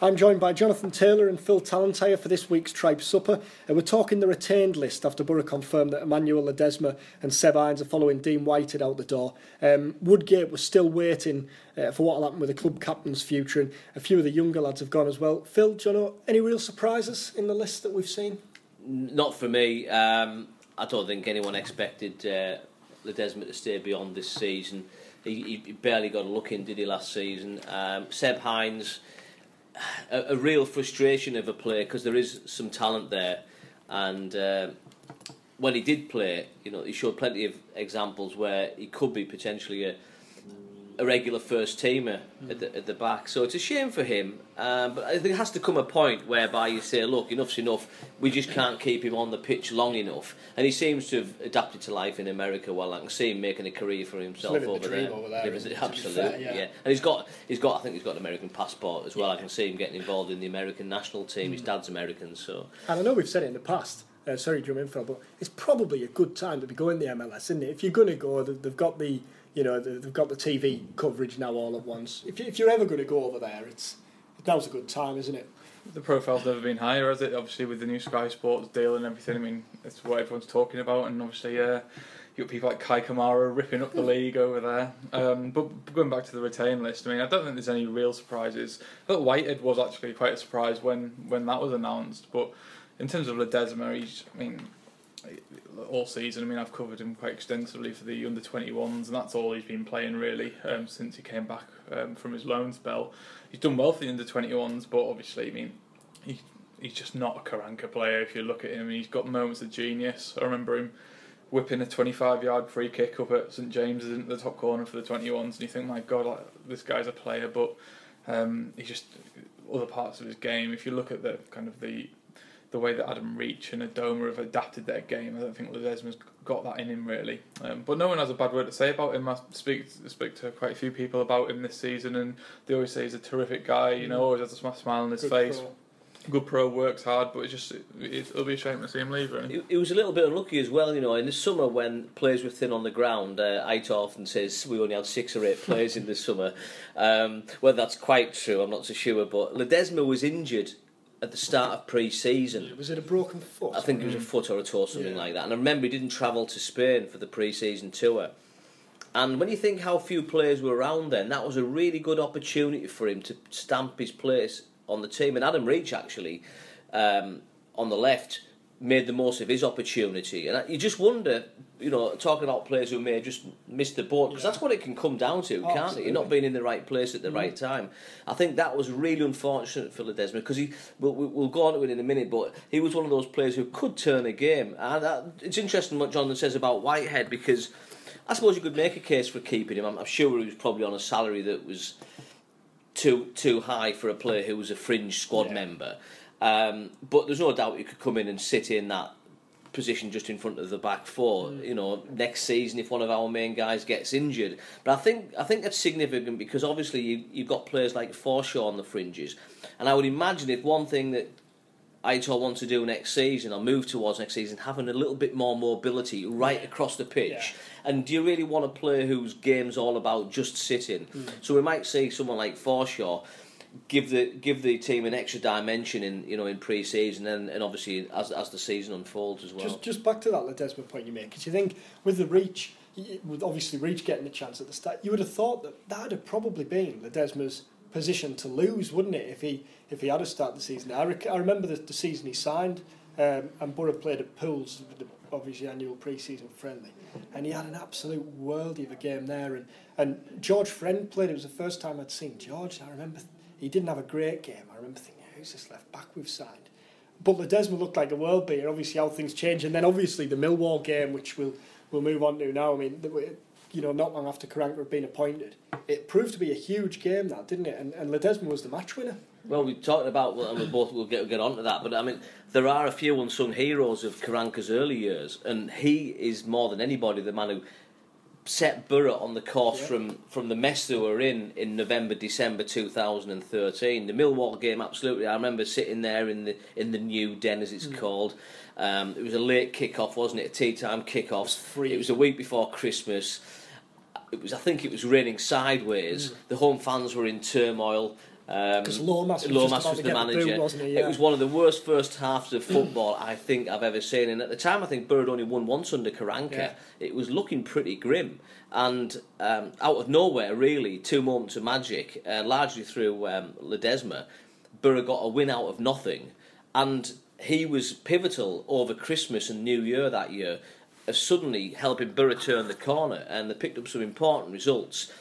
I'm joined by Jonathan Taylor and Phil Tallentire for this week's Tribe Supper, and we're talking the retained list after Boro confirmed that Emmanuel Ledesma and Seb Hines are following Dean Whitehead out the door. Um, Woodgate was still waiting uh, for what will happen with the club captain's future, and a few of the younger lads have gone as well. Phil, know any real surprises in the list that we've seen? Not for me. Um, I don't think anyone expected uh, Ledesma to stay beyond this season. He, he barely got a look in, did he, last season? Um, Seb Hines a, a real frustration of a player because there is some talent there, and uh, when he did play, you know, he showed plenty of examples where he could be potentially a a regular first teamer mm. at, the, at the back. So it's a shame for him. Um, but I think there has to come a point whereby you say, look, enough's enough. We just can't keep him on the pitch long enough. And he seems to have adapted to life in America well. I can see him making a career for himself over the there. over there. absolutely, fair, yeah. yeah. And he's got, he's got, I think he's got an American passport as well. Yeah. I can see him getting involved in the American national team. Mm. His dad's American, so. And I know we've said it in the past. Uh, sorry, Drum Info, but it's probably a good time to be going the MLS, isn't it? If you're going to go, they've got the you know they've got the TV coverage now all at once. If, you, if you're ever going to go over there, it's now's a good time, isn't it? The profile's never been higher, has it? Obviously, with the new Sky Sports deal and everything. I mean, it's what everyone's talking about, and obviously, uh, you got people like Kei Kamara ripping up the league over there. Um, but going back to the retain list, I mean, I don't think there's any real surprises. I thought Whitehead was actually quite a surprise when when that was announced, but in terms of Ledesma, he's, I mean, all season. I mean, I've covered him quite extensively for the under 21s, and that's all he's been playing really um, since he came back um, from his loan spell. He's done well for the under 21s, but obviously, I mean, he, he's just not a Karanka player. If you look at him, he's got moments of genius. I remember him whipping a 25 yard free kick up at St James's in the top corner for the 21s, and you think, my God, like, this guy's a player, but um, he's just other parts of his game. If you look at the kind of the the way that Adam Reach and Adomah have adapted their game. I don't think Ledesma's got that in him really. Um, but no one has a bad word to say about him. I speak speak to quite a few people about him this season, and they always say he's a terrific guy. You know, always has a smile on his Good face. Pro. Good pro, works hard, but it's just it, will be a shame to see him leave. Really. It, it, was a little bit unlucky as well, you know. In the summer, when players were thin on the ground, uh, Aitor often says we only had six or eight players in the summer. Um, whether that's quite true, I'm not so sure. But Ledesma was injured at the start of pre-season. Was it a broken foot? I think it was a foot or a toe, something yeah. like that. And I remember he didn't travel to Spain for the pre-season tour. And when you think how few players were around then, that was a really good opportunity for him to stamp his place on the team. And Adam Reach actually, um, on the left, made the most of his opportunity. And you just wonder, you know, talking about players who may have just missed the boat, because that's what it can come down to, oh, can't absolutely. it? You're not being in the right place at the mm right time. I think that was really unfortunate for Ledesma, because he, we'll, we'll go on to it in a minute, but he was one of those players who could turn a game. And that, it's interesting what Jonathan says about Whitehead, because I suppose you could make a case for keeping him. I'm, I'm sure he was probably on a salary that was too too high for a player who was a fringe squad yeah. member. Um, but there's no doubt you could come in and sit in that position just in front of the back four. Mm. You know, next season if one of our main guys gets injured. But I think I think that's significant because obviously you, you've got players like Forshaw on the fringes, and I would imagine if one thing that Aitor want to do next season or move towards next season, having a little bit more mobility right across the pitch. Yeah. And do you really want a player whose game's all about just sitting? Mm. So we might see someone like Forshaw give the give the team an extra dimension in you know in pre-season and, and obviously as as the season unfolds as well. Just just back to that Ledesma point you make, because you think with the reach, with obviously reach getting the chance at the start, you would have thought that that would have probably been Ledesma's position to lose, wouldn't it? If he if he had to start the season, I, rec- I remember the, the season he signed, um, and Boro played at Pools, the obviously annual pre-season friendly, and he had an absolute worldie of a game there. And and George Friend played. It was the first time I'd seen George. I remember he didn't have a great game. I remember thinking, who's this left back we've signed? But Ledesma looked like a world beater. Obviously, how things change, and then obviously the Millwall game, which we'll we'll move on to now. I mean, you know, not long after Karanka had been appointed. It proved to be a huge game, that didn't it? And, and Ledesma was the match winner. Well, we're talking about, well, and we both will get get onto that. But I mean, there are a few unsung heroes of Karanka's early years, and he is more than anybody the man who set Boro on the course Yeah. from from the mess they were in in November December 2013. The Millwall game, absolutely. I remember sitting there in the in the new den as it's called. Um, it was a late kick-off, wasn't it? A tea time kick-off. free. It was a week before Christmas. It was. I think it was raining sideways. The home fans were in turmoil. Um, 'Cause Lomas was Lomas just about was the get the boot, manager. wasn't he? It was one of the worst first halves of football I think I've ever seen. And at the time, I think had only won once under Karanka. Yeah. It was looking pretty grim. And um, out of nowhere, really, two moments of magic, uh, largely through um, Ledesma, Boro got a win out of nothing. And he was pivotal over Christmas and New Year that year, of suddenly helping Borough turn the corner. And they picked up some important results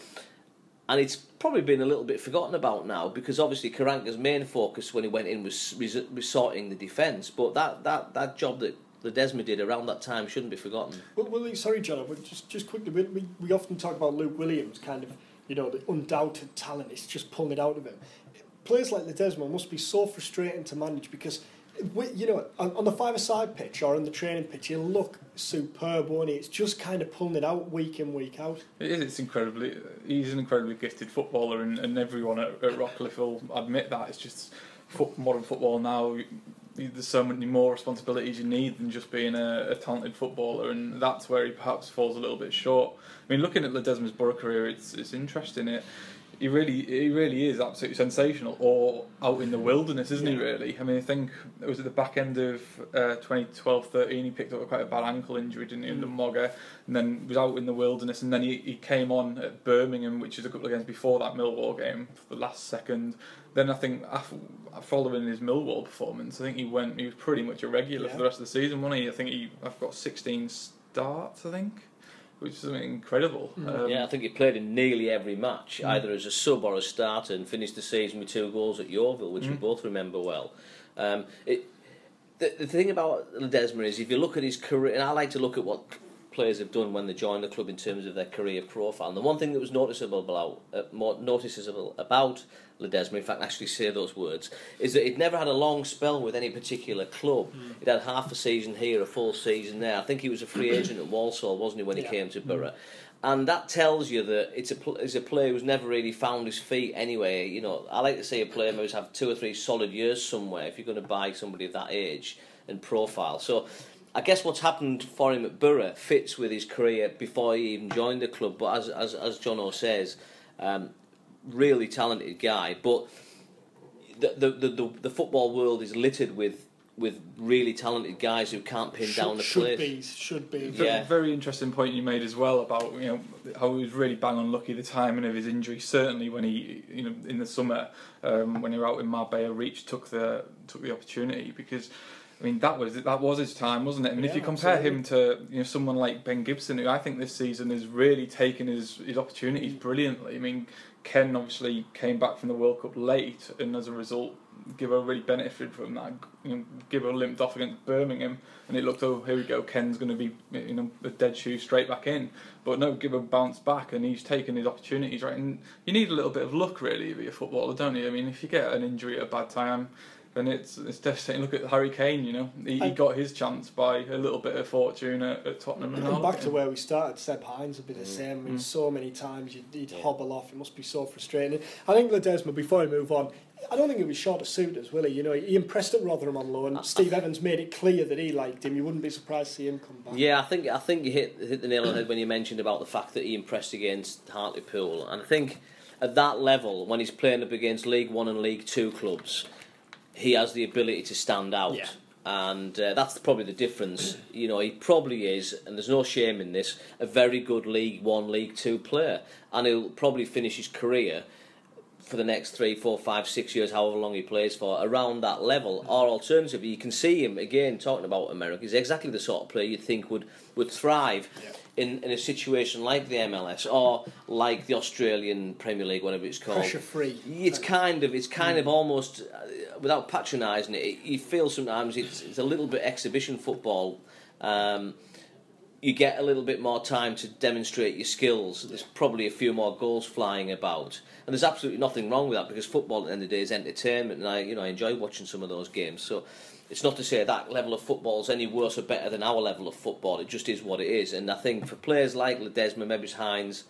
and it's probably been a little bit forgotten about now because obviously Karanka's main focus when he went in was res- resorting the defence. But that, that, that job that Ledesma did around that time shouldn't be forgotten. Well, well sorry, John, but just just quickly, we, we, we often talk about Luke Williams, kind of, you know, the undoubted talent. It's just pulling it out of him. Players like Ledesma must be so frustrating to manage because, you know, on, the five-a-side pitch or on the training pitch, he'll look superb, won't? It's just kind of pulling it out week in, week out. It is. It's incredibly. He's an incredibly gifted footballer, and, and everyone at, at Rockliffe will admit that. It's just foot, modern football now. you- There's so many more responsibilities you need than just being a, a talented footballer, and that's where he perhaps falls a little bit short. I mean, looking at Ledesma's Boro career, it's it's interesting. It he really he really is absolutely sensational, or out in the wilderness, isn't he? Really. I mean, I think it was at the back end of uh, 2012-13 he picked up quite a bad ankle injury, didn't he, in the Mogger, and then was out in the wilderness, and then he, he came on at Birmingham, which is a couple of games before that Millwall game, for the last second. Then I think af- following his Millwall performance, I think he went. He was pretty much a regular Yeah. for the rest of the season, wasn't he? I think he. I've got 16 starts, I think, which is something incredible. Um, yeah, I think he played in nearly every match, either as a sub or a starter, and finished the season with two goals at Yeovil, which we both remember well. Um, it, the, the thing about Ledesma is, if you look at his career, and I like to look at what players have done when they join the club in terms of their career profile. And the one thing that was noticeable about, uh, more noticeable about Ledesma, in fact, actually say those words, is that he'd never had a long spell with any particular club. He'd had half a season here, a full season there. I think he was a free agent at Walsall, wasn't he, when he Yeah. came to Boro? And that tells you that it's a pl- it's a player who's never really found his feet anyway. You know, I like to say a player who's have two or three solid years somewhere if you're going to buy somebody of that age and profile. So I guess what's happened for him at Boro fits with his career before he even joined the club. But as as as John O says, um, really talented guy. But the the, the the the football world is littered with with really talented guys who can't pin should, down the should place. be, should be. Ve- Yeah. Very interesting point you made as well about you know how he was really bang on lucky the timing of his injury. Certainly when he you know in the summer um, when he were out in Marbella, Reach took the took the opportunity because. I mean that was that was his time, wasn't it? I mean, if you compare him to you know someone like Ben Gibson, who I think this season has really taken his his opportunities mm. brilliantly. I mean, Ken obviously came back from the World Cup late, and as a result, Gibbo really benefited from that. You know, limped off against Birmingham, and it looked, oh, here we go, Ken's going to be, you know, a dead shoe straight back in. But no, Gibbo bounced back, and he's taken his opportunities, right? And you need a little bit of luck, really, if you're a footballer, don't you? I mean, if you get an injury at a bad time, then it's it's devastating. Look at Harry Kane, you know, he, he got his chance by a little bit of fortune at, at Tottenham. And And all. back to where we started, Seb Hines would be the Mm. same. I mean, so many times you'd, you'd hobble off. It must be so frustrating. I think Ledesma, before I move on, I don't think it was short of suitors, will he? You know, he impressed at Rotherham on loan. And Steve Evans made it clear that he liked him. You wouldn't be surprised to see him come back. Yeah, I think I think you hit hit the nail on the head when you mentioned about the fact that he impressed against Hartlepool, and I think at that level, when he's playing up against League One and League Two clubs, he has the ability to stand out. Yeah. And uh, that's probably the difference. You know, he probably is, and there's no shame in this, a very good League One, League Two player. And he'll probably finish his career for the next three, four, five, six years, however long he plays for, around that level. Or alternatively, you can see him again talking about America. He's exactly the sort of player you'd think would would thrive in, in a situation like the MLS or like the Australian Premier League, whatever it's called. Pressure free. It's kind of, it's kind of almost, uh, without patronising it, you feel sometimes it's, it's a little bit exhibition football. Um, you get a little bit more time to demonstrate your skills. There's probably a few more goals flying about, and there's absolutely nothing wrong with that because football at the end of the day is entertainment, and I, you know, I enjoy watching some of those games. So it's not to say that level of football is any worse or better than our level of football. It just is what it is, and I think for players like Ledesma, Mebbis Hines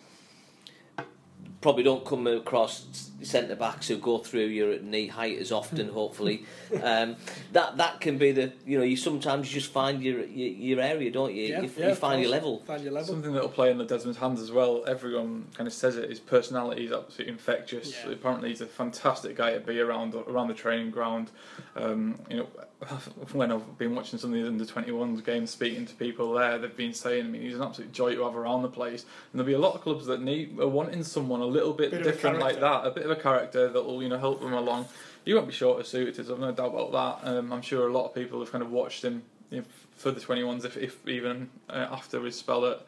probably don't come across centre backs who go through your knee height as often. hopefully, um, that that can be the you know you sometimes you just find your your, your area, don't you? Yeah, you, yeah, you find your level. Find your level. Something that'll play in the Desmond's hands as well. Everyone kind of says it. His personality is absolutely infectious. Yeah. Apparently, he's a fantastic guy to be around around the training ground. Um, you know, when I've been watching some of the under 21s games, speaking to people there, they've been saying, I mean, he's an absolute joy to have around the place. And there'll be a lot of clubs that need are wanting someone a little bit, Bit different like that, a bit of a character that will you know help them along. He won't be short of suitors. I've no doubt about that. Um, I'm sure a lot of people have kind of watched him you know, for the 21s, if, if even uh, after his spell at,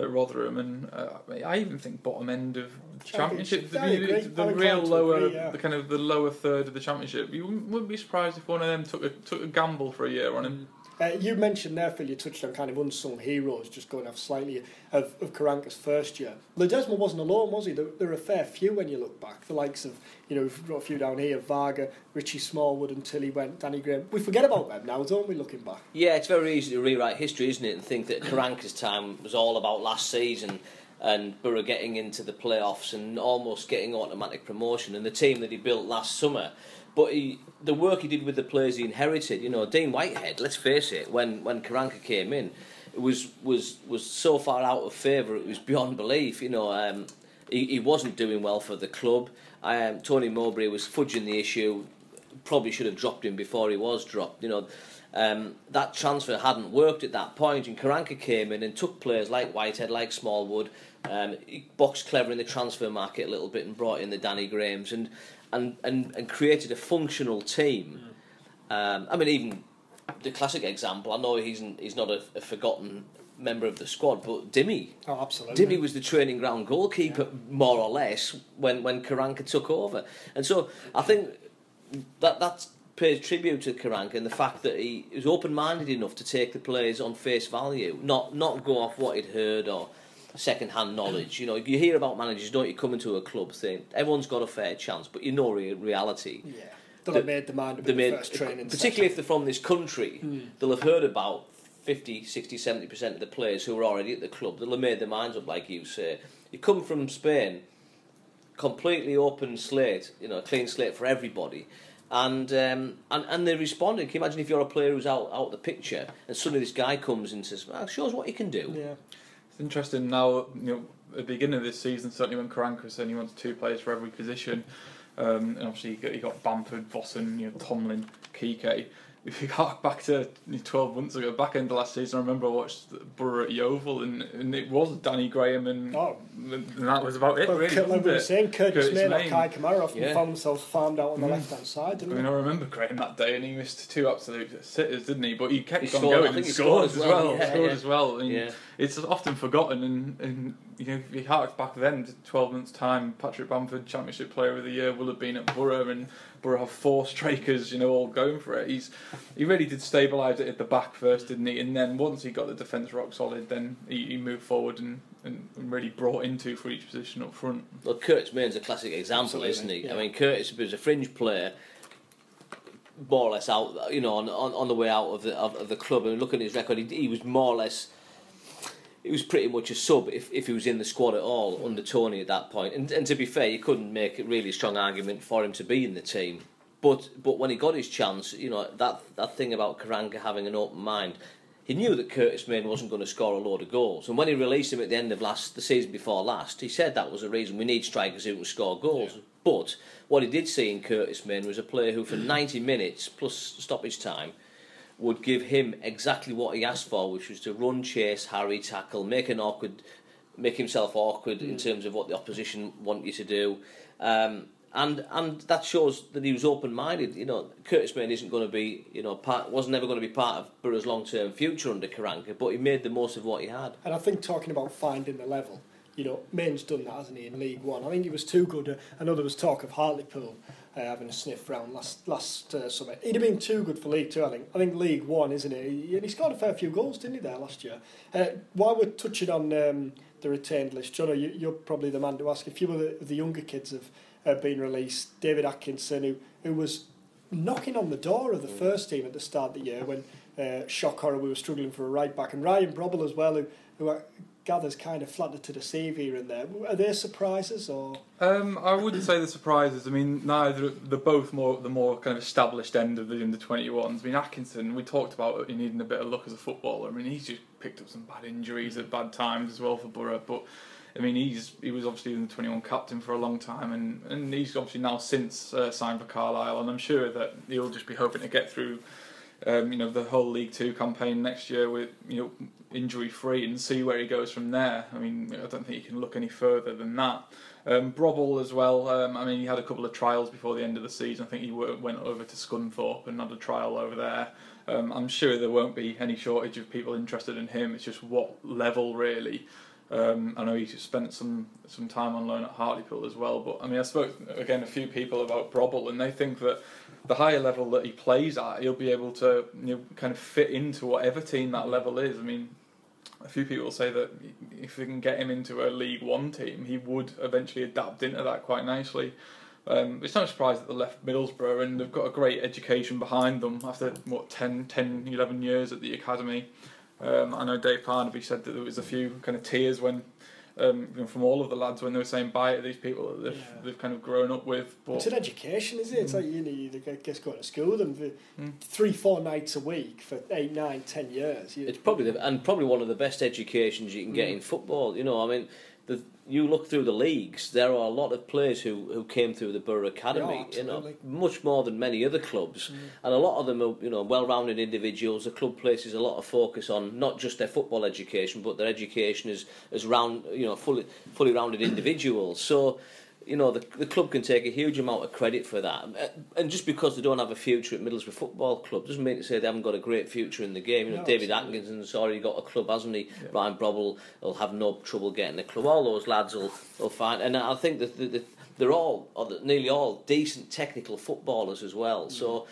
at Rotherham, and uh, I even think bottom end of the championship, Championship, the, the, the real lower, agree, yeah. the kind of the lower third of the championship. You wouldn't, wouldn't be surprised if one of them took a took a gamble for a year on him. Uh, you mentioned there, Phil, you touched on kind of unsung heroes, just going off slightly, of, of Karanka's first year. Ledesma wasn't alone, was he? There, there are a fair few when you look back. The likes of, you know, we've got a few down here, Varga, Richie Smallwood until he went, Danny Graham. We forget about them now, don't we, looking back? Yeah, it's very easy to rewrite history, isn't it? And think that Karanka's time was all about last season and Boro getting into the playoffs and almost getting automatic promotion and the team that he built last summer. But he, the work he did with the players he inherited, you know, Dean Whitehead. Let's face it, when when Karanka came in, it was was was so far out of favour. It was beyond belief. You know, um, he, he wasn't doing well for the club. Um, Tony Mowbray was fudging the issue. Probably should have dropped him before he was dropped. You know, um, that transfer hadn't worked at that point, and Karanka came in and took players like Whitehead, like Smallwood. Um, he boxed clever in the transfer market a little bit and brought in the Danny Grahams and and, and, and created a functional team. Um, I mean, even the classic example. I know he's he's not a, a forgotten member of the squad, but Dimmy. Oh, absolutely. Dimmy was the training ground goalkeeper, more or less, when, when Karanka took over. And so I think that that pays tribute to Karanka and the fact that he was open minded enough to take the players on face value, not not go off what he'd heard or second hand knowledge. You know, you hear about managers, don't you, come into a club saying everyone's got a fair chance, but you know re- reality. Yeah. They'll The- have made the mind in the made, first training particularly if they're from this country, mm. they'll have heard about 50, 60, 70% of the players who are already at the club. They'll have made their minds up, like you say. You come from Spain, completely open slate, you know, clean slate for everybody. And, um, and and they responded. Can you imagine if you're a player who's out out the picture and suddenly this guy comes and says, well, show us what you can do. Yeah. It's interesting now, you know, at the beginning of this season, certainly when Karanka saying he wants two players for every position, um, and obviously he got, he got Bamford, Vossen, you know, Tomlin, Kike. If you got back to 12 months ago, back end of last season, I remember I watched Boro at Yeovil, and, and it was Danny Graham, and, Oh. and that was about it, Well, really. Kurt, like wasn't we were saying, Curtis, Curtis Main or Main. Kei Kamara often Yeah. found themselves farmed out on the mm. left hand side, I didn't mean, they? I remember Graham that day, and he missed two absolute sitters, didn't he? But he kept He on scored- going and he scored, scored as as well. well, yeah, scored yeah. as well. And Yeah. It's often forgotten, and, and you know, if you hark back then to 12 months' time, Patrick Bamford, Championship Player of the Year, will have been at Boro, and Boro have four strikers, you know, all going for it. He's he really did stabilise it at the back first, didn't he? And then once he got the defence rock solid, then he, he moved forward and, and really brought into for each position up front. Well, Curtis Main's a classic example, Absolutely, isn't he? yeah. I mean, Curtis was a fringe player, more or less out, you know, on on, on the way out of the of, of the club. And looking at his record, he, he was more or less. He was pretty much a sub if, if he was in the squad at all under Tony at that point. And, and to be fair, you couldn't make a really strong argument for him to be in the team. But but when he got his chance, you know that that thing about Karanka having an open mind, he knew that Curtis Main wasn't going to score a load of goals. And when he released him at the end of last the season before last, he said that was the reason we need strikers who can score goals. But what he did see in Curtis Main was a player who, for 90 minutes plus stoppage time, would give him exactly what he asked for, which was to run, chase, harry, tackle, make an awkward, make himself awkward in terms of what the opposition want you to do. Um, and and that shows that he was open minded. You know, Curtis Main isn't going to be, you know, part wasn't never going to be part of Boro's long term future under Karanka, but he made the most of what he had. And I think talking about finding the level, you know, Main's done that, hasn't he, in League One? I think he was too good. I know there was talk of Hartlepool uh, having a sniff round last last uh, summer. He'd have been too good for League Two, I think. I think League One, isn't it? He, and he scored a fair few goals, didn't he, there last year? Uh, while we're touching on um, the retained list, Jono, you, you're probably the man to ask. A few of the, the younger kids have uh, been released. David Atkinson, who, who was knocking on the door of the first team at the start of the year when uh, shock horror we were struggling for a right back, and Ryan Brobbel as well, who, who gathers kind of flattered to deceive here and there. Are there surprises or? Um, I wouldn't say the surprises. I mean, neither they're both more the more kind of established end of the under twenty ones. I mean, Atkinson, we talked about needing a bit of luck as a footballer. I mean, he's just picked up some bad injuries at bad times as well for Boro, but. I mean, he's he was obviously in the 21 captain for a long time, and, and he's obviously now since uh, signed for Carlisle, and I'm sure that he'll just be hoping to get through um, you know, the whole League Two campaign next year with you know injury free and see where he goes from there. I mean, I don't think he can look any further than that. Um, Brobbel as well. Um, I mean, he had a couple of trials before the end of the season. I think he went over to Scunthorpe and had a trial over there. Um, I'm sure there won't be any shortage of people interested in him. It's just what level really. Um, I know he spent some some time on loan at Hartlepool as well. But I mean, I spoke again a few people about Brobbel, and they think that the higher level that he plays at, he'll be able to you know, kind of fit into whatever team that level is. I mean, a few people say that if we can get him into a League One team, he would eventually adapt into that quite nicely. Um, it's no surprise that they left Middlesbrough and they've got a great education behind them after what 10, 10 11 years at the academy. Um, I know Dave Parnaby said that there was a few kind of tears when um, from all of the lads when they were saying bye to these people that they've, yeah. they've kind of grown up with. But it's an education, is it? It's like you know, you just going to school them for mm. three, four nights a week for eight, nine, ten years. You, it's probably the, and probably one of the best educations you can get mm. in football. You know, I mean, the, you look through the leagues, there are a lot of players who, who came through the Boro Academy, yeah, you know, much more than many other clubs. Mm. And a lot of them are, you know, well-rounded individuals. The club places a lot of focus on not just their football education, but their education as, as round, you know, fully, fully rounded individuals. So, you know, the, the club can take a huge amount of credit for that. And just because they don't have a future at Middlesbrough Football Club doesn't mean to say they haven't got a great future in the game. You know, no, David absolutely. Atkinson's already got a club, hasn't he? Yeah. Ryan Brobbel will have no trouble getting a club. All those lads will, will find. And I think that the, the, they're all, or nearly all, decent technical footballers as well. Mm. So,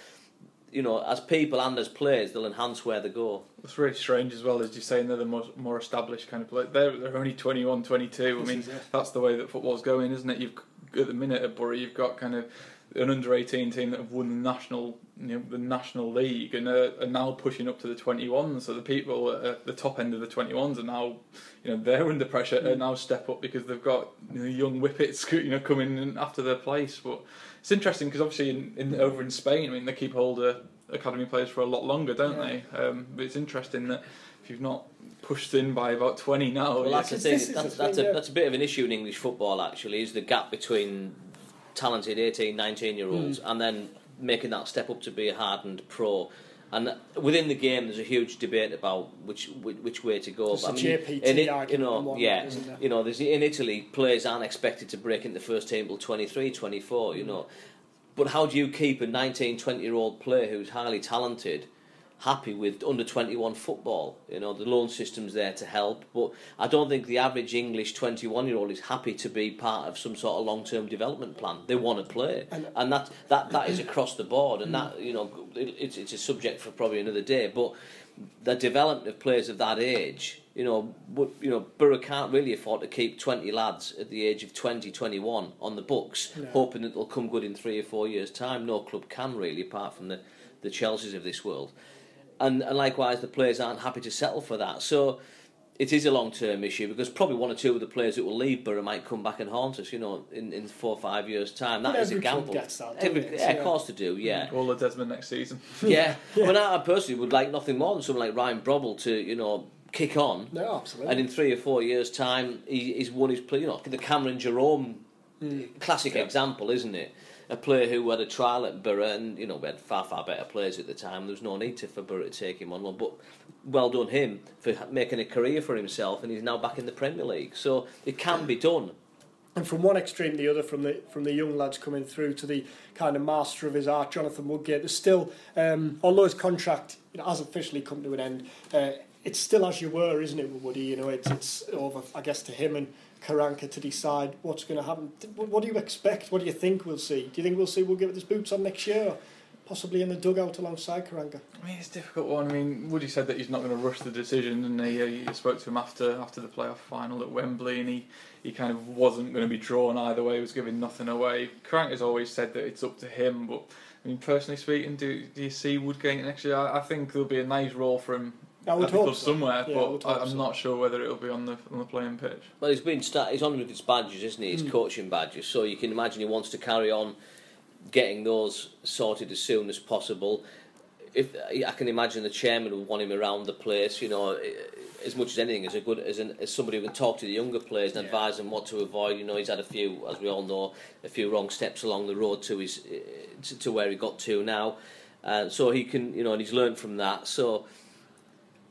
you know, as people and as players, they'll enhance where they go. It's really strange as well as you're saying they're the more, more established kind of player. They're, they're only 21, 22. I mean, that's the way that football's going, isn't it? You've at the minute at Boro, you've got kind of an under 18 team that have won the national you know, the national league and are, are, now pushing up to the 21s so the people at the top end of the 21s are now you know they're under pressure to now step up because they've got you know, young whippets you know coming after their place but it's interesting because obviously in, in, over in Spain I mean they keep hold of academy players for a lot longer don't yeah. they um, but it's interesting that if you've not pushed in by about 20 now. Well, that's the thing. That's, that's, a, that's a bit of an issue in English football, actually, is the gap between talented 18, 19 year olds mm. and then making that step up to be a hardened pro. And within the game, there's a huge debate about which which, which way to go. It's I mean, JPT in it, you know, yeah, you know, there's in Italy, players aren't expected to break into the first team till 23, 24, you mm. know. But how do you keep a 19, 20 year old player who's highly talented happy with under 21 football. You know, the loan system's there to help, but I don't think the average English 21 year old is happy to be part of some sort of long term development plan. They want to play, and, and that, that, that is across the board, and that, you know, it, it's, it's a subject for probably another day, but the development of players of that age, you know, you know, Boro can't really afford to keep 20 lads at the age of 20, 21 on the books, no. hoping that they'll come good in three or four years' time. No club can really, apart from the, the Chelseas of this world and, and likewise the players aren't happy to settle for that. So it is a long term issue because probably one or two of the players that will leave Boro might come back and haunt us, you know, in, in four or five years' time. That is a gamble. That, every, yeah, yeah, of course to do, yeah. All the Desmond next season. yeah. yeah. Well, I personally would like nothing more than someone like Ryan Brobbel to, you know, kick on. No, absolutely. And in three or four years' time, he, he's won his, you know, the Cameron Jerome mm. classic example, isn't it? A player who had a trial at Boro, and you know we had far far better players at the time. There was no need to, for Boro to take him on loan, but well done him for making a career for himself, and he's now back in the Premier League. So it can be done. And from one extreme to the other, from the from the young lads coming through to the kind of master of his art, Jonathan Woodgate. There's still, um, although his contract you know, has officially come to an end, uh, it's still as you were, isn't it, Woody? You know, it's it's over, I guess, to him and Karanka to decide what's going to happen. What do you expect? What do you think we'll see? Do you think we'll see we'll give it his boots on next year? possibly in the dugout alongside Karanka? I mean, it's a difficult one. I mean, Woody said that he's not going to rush the decision, and he, he spoke to him after after the playoff final at Wembley, and he, he kind of wasn't going to be drawn either way. He was giving nothing away. Karanka's always said that it's up to him, but I mean, personally speaking, do do you see Woodgate next year? I, I think there'll be a nice role for him I would at the hope club so. somewhere, Yeah, I would but hope I, I'm so. not sure whether it'll be on the on the playing pitch. Well, he's been start, he's on with his badges, isn't he? His Hmm. coaching badges. So you can imagine he wants to carry on getting those sorted as soon as possible. If I can imagine the chairman would want him around the place, you know, eh, as much as anything, as a good as, an, as somebody who can talk to the younger players and advise them what to avoid. You know, he's had a few, as we all know, a few wrong steps along the road to his eh, to, to where he got to now, and so he can, you know, and he's learned from that. So.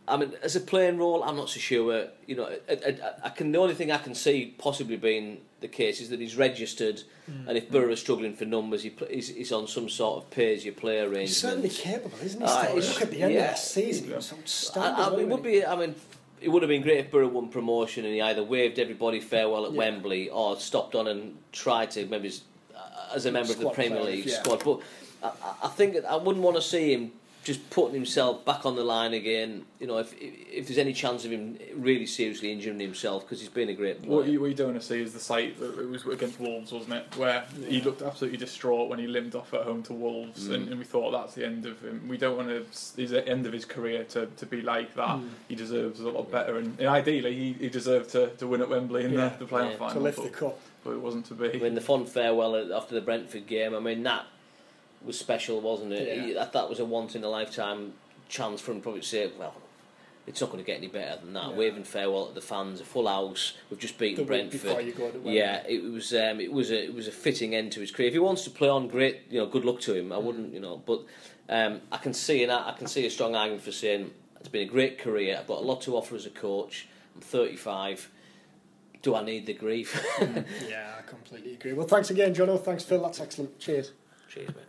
I mean, as a playing role, I'm not so sure. You know, I, I, I can. The only thing I can see possibly being the case is that he's registered, Hmm. and if Boro is struggling for numbers, he, he's, he's on some sort of pay as you play arrangement. He's certainly capable, isn't he? Still? Look at the end yeah. of last season; outstanding. I, I, it would be. I mean, it would have been great if Boro won promotion and he either waved everybody farewell at Yeah. Wembley or stopped on and tried to maybe as, as a member of the Premier League squad. But I, I think I wouldn't want to see him just putting himself back on the line again. You know, if if there's any chance of him really seriously injuring himself because he's been a great player. What you, what you don't want to see is the sight that it was against Wolves, wasn't it? Where he looked absolutely distraught when he limped off at home to Wolves, mm. and, and we thought that's the end of him. We don't want to his uh, end of his career to, to be like that. Mm. He deserves a lot better, and, and ideally he, he deserved to, to win at Wembley in Yeah. the, the playoff Yeah. final. to lift but, the cup. but it wasn't to be. I mean, the fond farewell after the Brentford game. I mean, that was special, wasn't it? Yeah. That, was a once in a lifetime chance for him probably to say, well, it's not going to get any better than that. Yeah. Waving farewell to the fans, a full house. We've just beaten The Brentford. you go to yeah, it was. Um, it was a. It was a fitting end to his career. If he wants to play on, great. You know, good luck to him. I wouldn't. You know, but um, I can see an, I can see a strong argument for saying it's been a great career. I've got a lot to offer as a coach. I'm 35. Do I need the grief? Yeah, I completely agree. Well, thanks again, Jono. Thanks, Phil. That's excellent. Cheers. Cheers, mate.